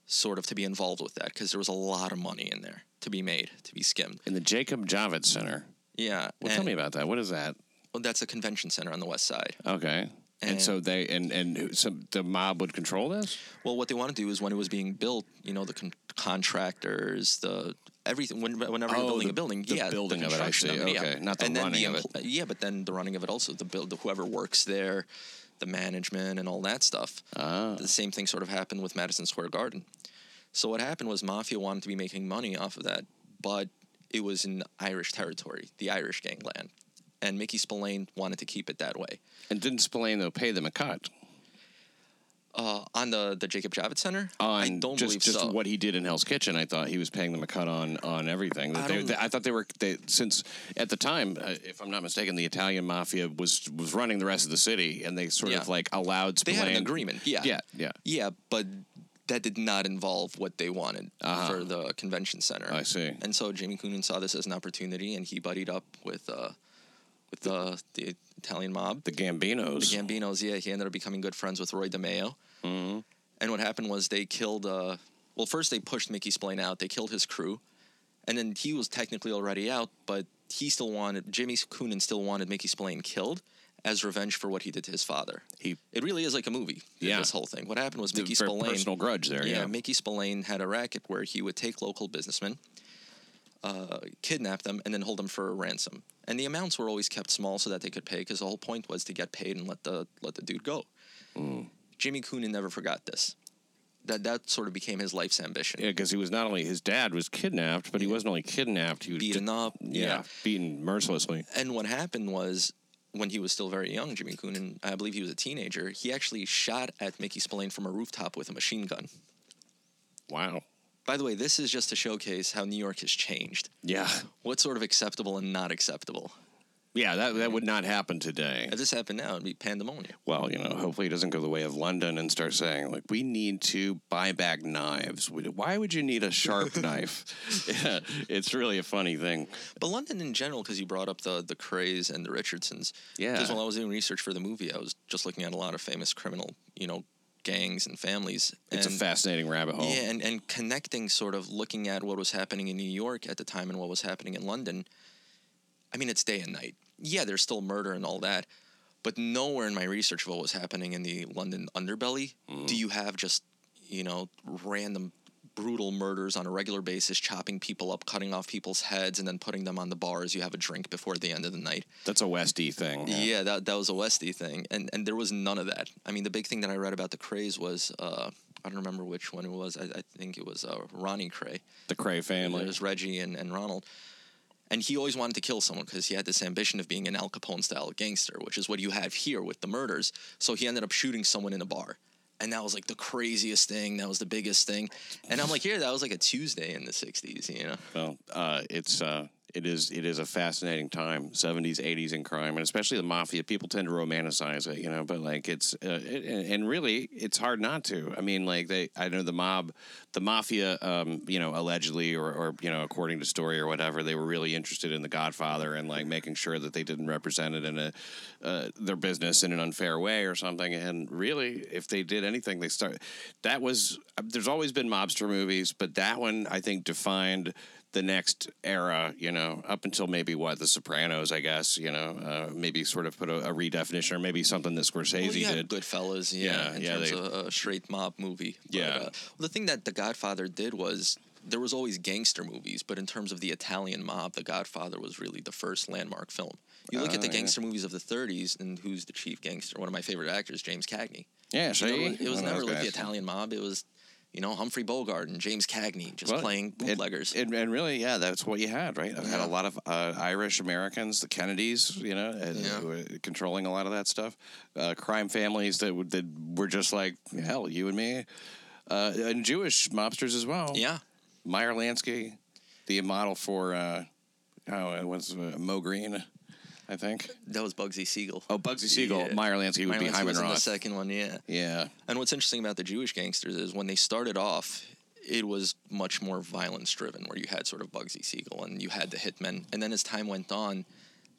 sort of to be involved with that because there was a lot of money in there to be made, to be skimmed. in the Jacob Javits Center. Yeah, Well, tell me about that. What is that? Well, that's a convention center on the west side. Okay. And, And- so they and and so the mob would control this. Well, what they want to do is when it was being built, you know, the con- contractors, the everything. When, whenever you're Oh, building the- a building, the yeah, building of it, I construction see. it, yeah. Okay, not the and running of it. Yeah, but then the running of it also the build, the, whoever works there, the management and all that stuff. Ah. The same thing sort of happened with Madison Square Garden. So what happened was Mafia wanted to be making money off of that, but it was in Irish territory, the Irish gangland, and Mickey Spillane wanted to keep it that way. And didn't Spillane though pay them a cut Uh, on the the Jacob Javits Center, on I don't just believe just so. what he did in Hell's Kitchen? I thought he was paying them a cut on on everything. I they, they- I thought they were they, since at the time, uh, if I'm not mistaken, the Italian mafia was was running the rest of the city, and they sort Yeah. of like allowed They had an agreement, yeah. yeah, yeah. Yeah, but that did not involve what they wanted Uh-huh. for the convention center. I see. And so Jamie Coonan saw this as an opportunity, and he buddied up with uh, with the the Italian mob, The Gambinos. the Gambinos. Yeah, he ended up becoming good friends with Roy DeMeo. Mhm. And what happened was they killed. Uh, well, first they pushed Mickey Spillane out. They killed his crew, and then he was technically already out, but he still wanted Jimmy Coonan still wanted Mickey Spillane killed as revenge for what he did to his father. He It really is like a movie. Yeah. This whole thing. What happened was Mickey Spillane. personal grudge there. yeah, Yeah, Mickey Spillane had a racket where he would take local businessmen, uh, kidnap them, and then hold them for a ransom. And the amounts were always kept small so that they could pay, because the whole point was to get paid and let the let the dude go. Mm. Jimmy Coonan never forgot this. That that sort of became his life's ambition. Yeah, because he was not only his dad was kidnapped, but he wasn't only kidnapped. He was Beaten up. Yeah, beaten mercilessly. And what happened was when he was still very young, Jimmy Coonan, I believe he was a teenager, he actually shot at Mickey Spillane from a rooftop with a machine gun. Wow. By the way, this is just to showcase how New York has changed. Yeah, What's sort of acceptable and not acceptable. Yeah. That that mm-hmm. would not happen today. If this happened now, it'd be pandemonium. Well, you know, hopefully it doesn't go the way of London and start saying like we need to buy back knives. Why would you need a sharp knife? Yeah, it's really a funny thing. But London in general, because you brought up the the Krays and the Richardsons. Yeah. Because while I was doing research for the movie, I was just looking at a lot of famous criminal, you know, gangs and families. It's and, a fascinating rabbit hole. Yeah, and, and connecting sort of looking at what was happening in New York at the time and what was happening in London. I mean, it's day and night. Yeah, there's still murder and all that, but nowhere in my research of what was happening in the London underbelly do you have just, you know, random brutal murders on a regular basis, chopping people up, cutting off people's heads, and then putting them on the bars. You have a drink before the end of the night. That's a Westy thing. Yeah, that that was a Westy thing, and and there was none of that. I mean, the big thing that I read about the Krays was uh, I don't remember which one it was. I, I think it was uh, Ronnie Kray. The Kray family. It was Reggie and, and Ronald. And he always wanted to kill someone because he had this ambition of being an Al Capone style gangster, which is what you have here with the murders. So he ended up shooting someone in a bar. And that was like the craziest thing. That was the biggest thing. And I'm like, here, that was like a Tuesday in the 60s, you know? Well, uh, it's uh, it is it is a fascinating time, seventies, eighties in crime, and especially the mafia. People tend to romanticize it, you know, but like it's uh, it, and really it's hard not to. I mean, like they, I know the mob, the mafia, um, you know, allegedly or, or you know, according to story or whatever, they were really interested in the Godfather and like making sure that they didn't represent it in a uh, their business in an unfair way or something. And really, if they did anything, they start. That was there's always been mobster movies, but that one I think defined the next era, you know, up until maybe what the Sopranos, I guess, you know, uh, maybe sort of put a, a redefinition or maybe something that Scorsese Well, did. Goodfellas, yeah, Yeah, in yeah, terms they- of a straight mob movie. But, Yeah. uh, well, the thing that The Godfather did was there was always gangster movies, but in terms of the Italian mob, The Godfather was really the first landmark film. You look Oh, at the yeah. gangster movies of the 30s, and who's the chief gangster? One of my favorite actors, James Cagney. Yeah, You know, it was never like the. Italian mob. It was, you know, Humphrey Bogart and James Cagney just Well, playing bootleggers. And, and really, yeah, that's what you had, right? I've had a lot of uh, Irish Americans, the Kennedys, you know, and Yeah. who were controlling a lot of that stuff. Uh, crime families that that were just like hell, you and me, uh, and Jewish mobsters as well. yeah. Meyer Lansky, the model for uh, oh, it was uh, Moe Greene, I think. That was Bugsy Siegel. Oh, Bugsy Siegel. Yeah. Meyer Lansky would Meyer be Lansky Hyman was in the Roth. second one, yeah. Yeah. And what's interesting about the Jewish gangsters is when they started off, it was much more violence driven, where you had sort of Bugsy Siegel and you had the hitmen. And then as time went on,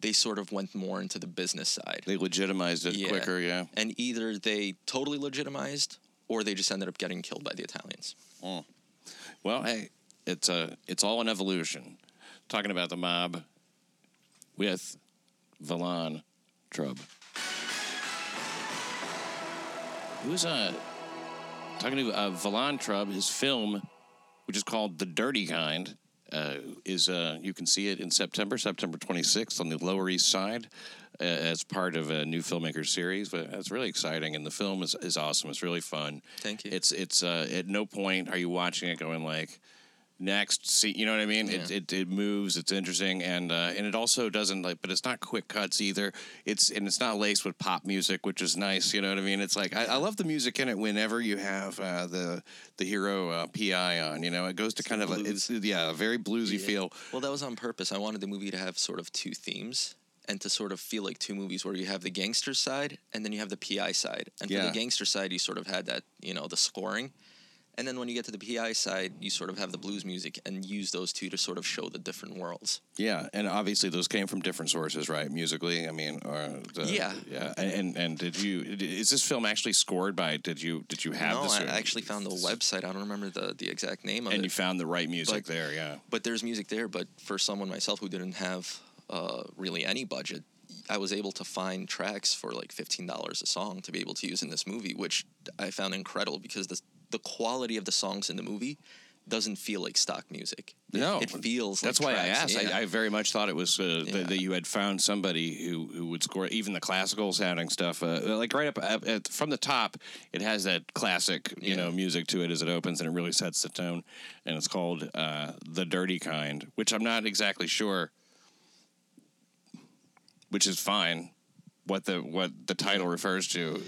they sort of went more into the business side. They legitimized it Yeah. quicker, yeah. And either they totally legitimized or they just ended up getting killed by the Italians. Hmm. Well, hey, it's a it's all an evolution. Talking about the mob with Vilan Trub. He was uh, talking to uh, Vilan Trub. His film, which is called The Dirty Kind, uh, is uh, you can see it in September, September 26th on the Lower East Side. Uh, as part of a new filmmaker series, but it's really exciting, and the film is, is awesome. It's really fun. Thank you. It's it's uh, at no point are you watching it going like next see you know what I mean it, Yeah. it it moves it's interesting and uh, and it also doesn't like but it's not quick cuts either it's and it's not laced with pop music which is nice you know what I mean it's like I, I love the music in it whenever you have uh, the the hero uh, PI on you know it goes to kind of a, it's yeah a very bluesy Yeah. feel Well, that was on purpose. I wanted the movie to have sort of two themes and to sort of feel like two movies where you have the gangster side and then you have the PI side. And for the gangster side, you sort of had that, you know, the scoring. And then when you get to the PI side, you sort of have the blues music and use those two to sort of show the different worlds. Yeah, and obviously those came from different sources, right? Musically, I mean, or the, Yeah. yeah. And, and and did you is this film actually scored by? Did you did you have? no, this, I actually found the website. I don't remember the, the exact name of and it. you found the right music But- there. Yeah, but there's music there. But for someone myself who didn't have uh, really any budget, I was able to find tracks for like fifteen dollars a song to be able to use in this movie, which I found incredible because the the quality of the songs in the movie doesn't feel like stock music. No, it feels. That's like why I asked. yeah. I, I very much thought it was uh, Yeah. that, that you had found somebody who, who would score even the classical sounding stuff. Uh, like right up, up at, from the top, it has that classic, you Yeah. know, music to it as it opens, and it really sets the tone. And it's called uh, "The Dirty Kind," which I'm not exactly sure, which is fine. What the what the title refers to?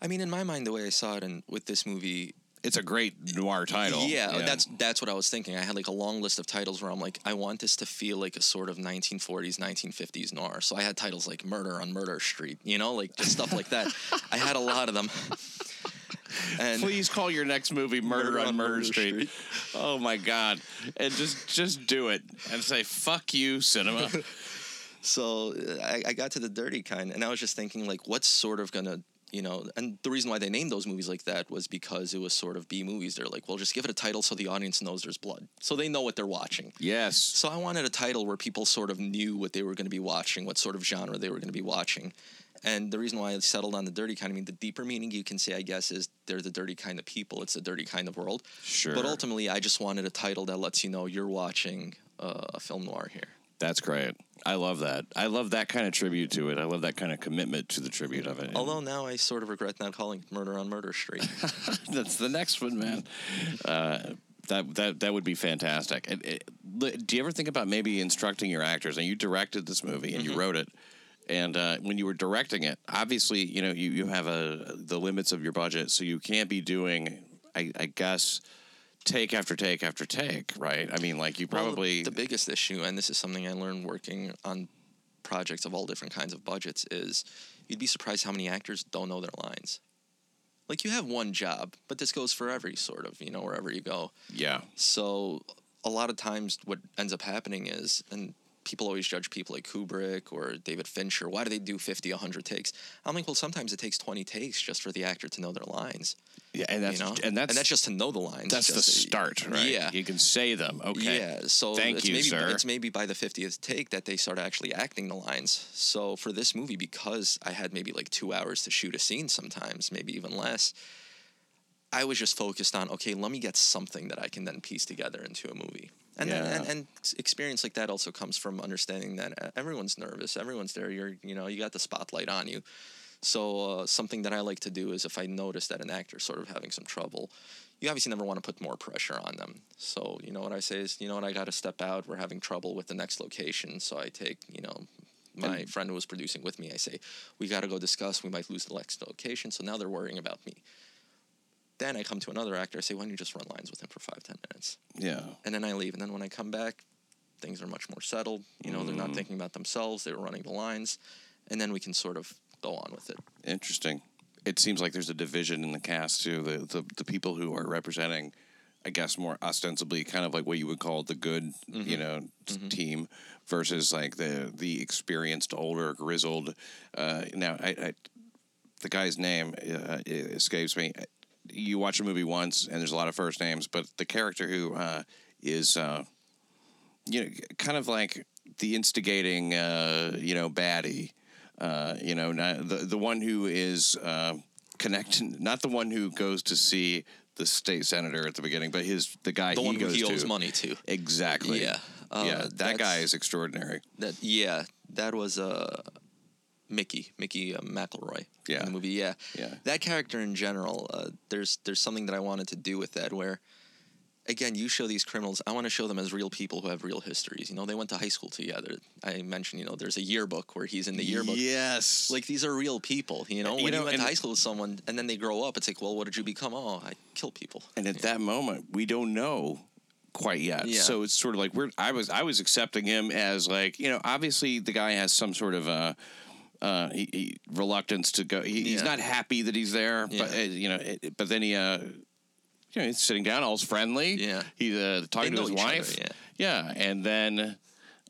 I mean, in my mind, the way I saw it, and with this movie, It's a great noir title. Yeah, that's that's what I was thinking. I had like a long list of titles where I'm like, I want this to feel like a sort of 1940s, 1950s noir. So I had titles like Murder on Murder Street, you know, like just stuff like that. I had a lot of them. And Please call your next movie "Murder, Murder on, on Murder, Murder Street. Street. Oh my God! And just just do it and say "fuck you, cinema." so I, I got to the dirty kind, and I was just thinking like, what's sort of gonna you know, and the reason why they named those movies like that was because it was sort of B movies. They're like, well, just give it a title so the audience knows there's blood, so they know what they're watching. yes. So I wanted a title where people sort of knew what they were going to be watching, what sort of genre they were going to be watching. And the reason why I settled on the dirty kind, I mean, the deeper meaning you can say, I guess, is they're the dirty kind of people. It's the dirty kind of world. Sure. But ultimately, I just wanted a title that lets you know you're watching uh, a film noir here. That's great. I love that. I love that kind of tribute to it. I love that kind of commitment to the tribute of it. Although now I sort of regret not calling it Murder on Murder Street. That's the next one, man. Uh, that that that would be fantastic. Uh, li- do you ever think about maybe instructing your actors? And you directed this movie and you wrote it. And uh, when you were directing it, obviously, you know, you, you have a the limits of your budget, so you can't be doing, I, I guess, take after take after take, right? I mean, like you Well, probably the biggest issue, and this is something I learned working on projects of all different kinds of budgets, is you'd be surprised how many actors don't know their lines. Like you have one job, but this goes for every sort of, you know, wherever you go. yeah, So a lot of times what ends up happening is, and people always judge people like Kubrick or David Fincher, why do they do 50, 100 takes? I'm like, well, sometimes it takes 20 takes just for the actor to know their lines. yeah, and that's you know? and that's just to know the lines. that's the start, right? Yeah. you can say them. Okay, Yeah, so Thank it's you, maybe, sir. It's maybe by the 50th take that they start actually acting the lines. So for this movie, because I had maybe like two hours to shoot a scene sometimes, maybe even less, I was just focused on, okay, let me get something that I can then piece together into a movie. And, then, and, and experience like that also comes from understanding that uh, everyone's nervous, everyone's there. You're, you know, you got the spotlight on you. So uh, something that I like to do is if I notice that an actor sort of having some trouble, you obviously never want to put more pressure on them. So you know what I say is, you know what, I got to step out. We're having trouble with the next location, so I take, you know, my friend who was producing with me. I say, we got to go discuss. We might lose the next location. So now they're worrying about me. Then I come to another actor. I say, why don't you just run lines with him for five, ten minutes? yeah. And then I leave. And then when I come back, things are much more settled. You know, they're not thinking about themselves. They were running the lines, and then we can sort of go on with it. Interesting. It seems like there's a division in the cast too. The the, the people who are representing I guess, more ostensibly kind of like what you would call the good, Mm-hmm. you know, s- team versus like the the experienced, older, grizzled. Uh, now, I, I the guy's name uh, escapes me. You watch a movie once, and there's a lot of first names, but the character who uh, is, uh, you know, kind of like the instigating, uh, you know, baddie. Uh, you know, the the one who is uh, connected, not the one who goes to see the state senator at the beginning, but his the guy The he one who goes he owes to. money to. Exactly. Yeah. Uh, yeah, that guy is extraordinary. That yeah, that was uh, Mickey Mickey uh, McElroy Yeah. in the movie. Yeah, Yeah. That character in general, uh, there's there's something that I wanted to do with that where. Again, you show these criminals. I want to show them as real people who have real histories. You know, they went to high school together. I mentioned, you know, there's a yearbook where he's in the yearbook. Yes. Like these are real people. You know, You when you, know, went to high school with someone and then they grow up, it's like, well, what did you become? Oh, I kill people. And at that moment, we don't know quite yet. Yeah. So it's sort of like we're. I was. I was accepting him as like you know. Obviously, the guy has some sort of uh Uh, he, he, reluctance to go. He, He's not happy that he's there, but uh, you know. It, but then he, uh, you know, he's sitting down, all's friendly. Yeah. he's uh, talking They to his each other, wife. yeah. yeah, and then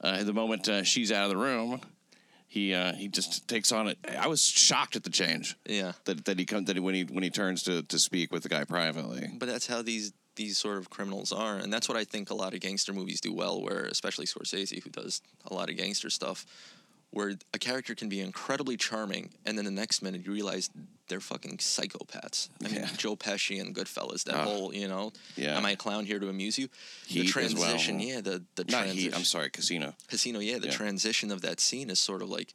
uh, the moment uh, she's out of the room, he uh, he just takes on it. I was shocked at the change. Yeah. that that he comes that he, when he when he turns to to speak with the guy privately. But that's how these these sort of criminals are, and that's what I think a lot of gangster movies do well. Where especially Scorsese, who does a lot of gangster stuff, where a character can be incredibly charming, and then the next minute you realize they're fucking psychopaths. I mean, Yeah. Joe Pesci and Goodfellas. That Ah. whole, you know, Yeah. am I a clown here to amuse you? Heat the as well. transition, yeah, the the Not transition. Heat. I'm sorry, Casino. Casino, yeah, the Yeah. transition of that scene is sort of like,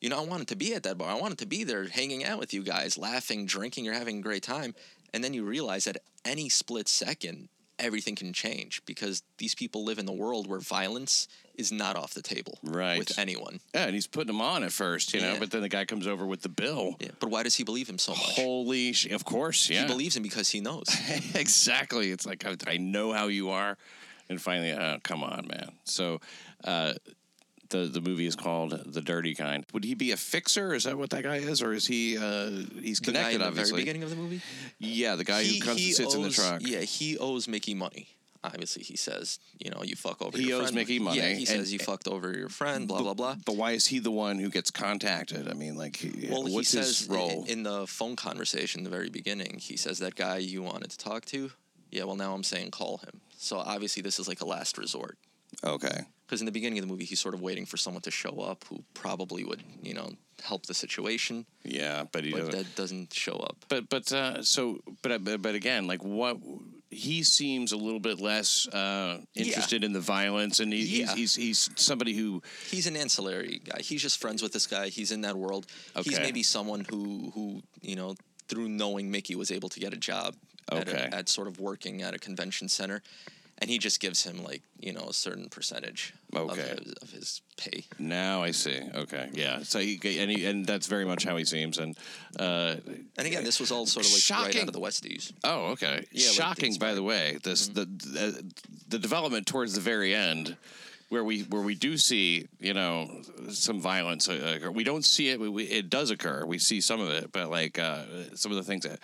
you know, I wanted to be at that bar. I wanted to be there hanging out with you guys, laughing, drinking, you're having a great time. And then you realize that any split second, everything can change because these people live in the world where violence is not off the table Right. with anyone. Yeah, and he's putting them on at first, you know, Yeah. but then the guy comes over with the bill. Yeah. But why does he believe him so much? Holy sh! Of course, yeah. He believes him because he knows. exactly. It's like I, I know how you are, and finally, uh, come on, man. So, uh, the the movie is called The Dirty Kind. Would he be a fixer? Is that what that guy is, or is he? Uh, he's the guy connected, in the obviously. very beginning of the movie? Yeah, the guy who comes and sits in the owes- truck. Yeah, he owes Mickey money. Obviously, he says, you know, you fuck over He your owes friend. Mickey money, Yeah, he and- says you fucked over your friend, blah, blah, blah. But why is he the one who gets contacted? I mean, like, he, Well, what's he his says role? in the phone conversation, in the very beginning, he says that guy you wanted to talk to. Yeah, well, now I'm saying call him. So obviously, this is like a last resort. Okay. Because in the beginning of the movie, he's sort of waiting for someone to show up who probably would, you know, help the situation, Yeah, but he but doesn't. that doesn't show up. But but uh, so but but but again, like what he seems a little bit less uh, interested in the violence, and he, Yeah. he's, he's he's somebody who He's an ancillary guy. He's just friends with this guy. He's in that world. He's maybe someone who, who you know, through knowing Mickey was able to get a job at, Okay. a, at sort of working at a convention center. And he just gives him like, you know, a certain percentage Okay. of, his, of his pay. now I see. Okay, yeah. So he and he, and that's very much how he seems. And uh, And again, this was all sort of like right Shocking. out of the Westies. oh, okay. Yeah, Shocking, it's by the way. This the, the the development towards the very end. Where we where we do see you know some violence, uh, we don't see it. We, we, it does occur. We see some of it, but like uh, some of the things that,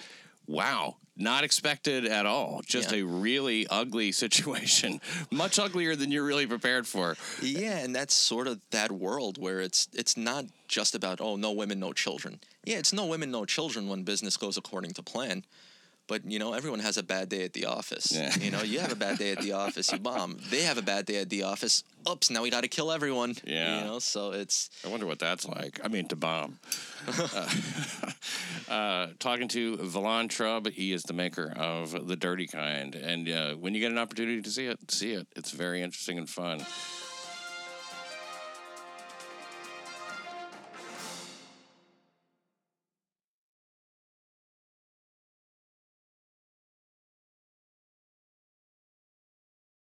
wow, not expected at all. Just Yeah. a really ugly situation, much uglier than you're really prepared for. Yeah, and that's sort of that world where it's it's not just about oh no women no children. Yeah, it's no women no children when business goes according to plan. But you know everyone has a bad day at the office. Yeah. You know you have a bad day at the office, you bomb. They have a bad day at the office. Oops, now we got to kill everyone. Yeah. You know, so it's I wonder what that's like. I mean, to bomb. uh, uh, talking to Vilan Trub, he is the maker of The Dirty Kind. And uh, when you get an opportunity to see it, see it. It's very interesting and fun.